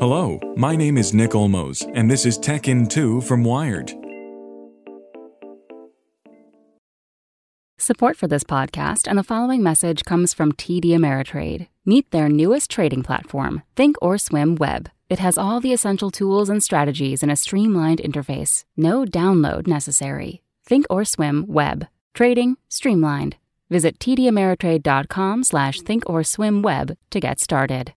Hello, my name is Nick Olmos, and this is Tech in 2 from Wired. Support for this podcast and the following message comes from TD Ameritrade. Meet their newest trading platform, Thinkorswim Web. It has all the essential tools and strategies in a streamlined interface. No download necessary. Thinkorswim Web. Trading streamlined. Visit tdameritrade.com slash thinkorswimweb to get started.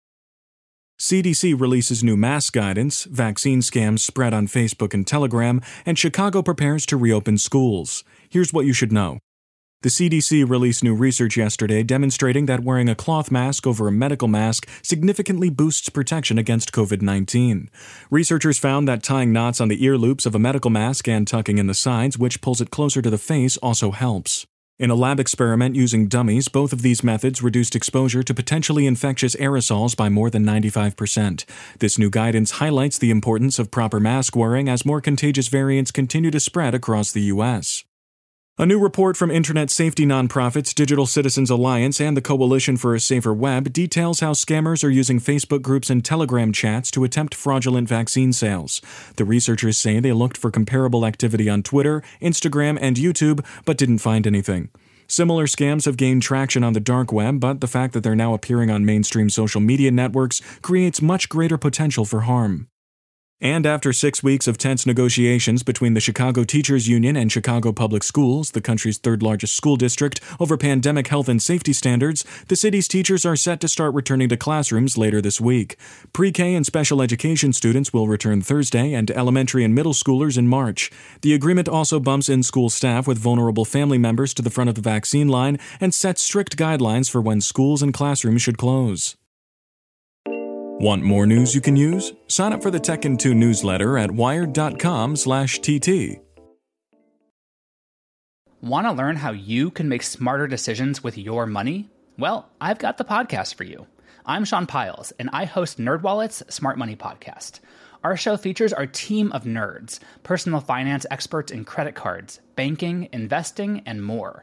CDC releases new mask guidance, vaccine scams spread on Facebook and Telegram, and Chicago prepares to reopen schools. Here's what you should know. The CDC released new research yesterday demonstrating that wearing a cloth mask over a medical mask significantly boosts protection against COVID 19. Researchers found that tying knots on the ear loops of a medical mask and tucking in the sides, which pulls it closer to the face, also helps. In a lab experiment using dummies, both of these methods reduced exposure to potentially infectious aerosols by more than 95%. This new guidance highlights the importance of proper mask wearing as more contagious variants continue to spread across the U.S. A new report from internet safety nonprofits Digital Citizens Alliance and the Coalition for a Safer Web details how scammers are using Facebook groups and Telegram chats to attempt fraudulent vaccine sales. The researchers say they looked for comparable activity on Twitter, Instagram, and YouTube, but didn't find anything. Similar scams have gained traction on the dark web, but the fact that they're now appearing on mainstream social media networks creates much greater potential for harm. And after six weeks of tense negotiations between the Chicago Teachers Union and Chicago Public Schools, the country's third largest school district, over pandemic health and safety standards, the city's teachers are set to start returning to classrooms later this week. Pre K and special education students will return Thursday, and elementary and middle schoolers in March. The agreement also bumps in school staff with vulnerable family members to the front of the vaccine line and sets strict guidelines for when schools and classrooms should close. Want more news you can use? Sign up for the Tech in 2 newsletter at wired.com/tt. Want to learn how you can make smarter decisions with your money? Well, I've got the podcast for you. I'm Sean Pyles, and I host NerdWallet's Smart Money Podcast. Our show features our team of nerds, personal finance experts in credit cards, banking, investing, and more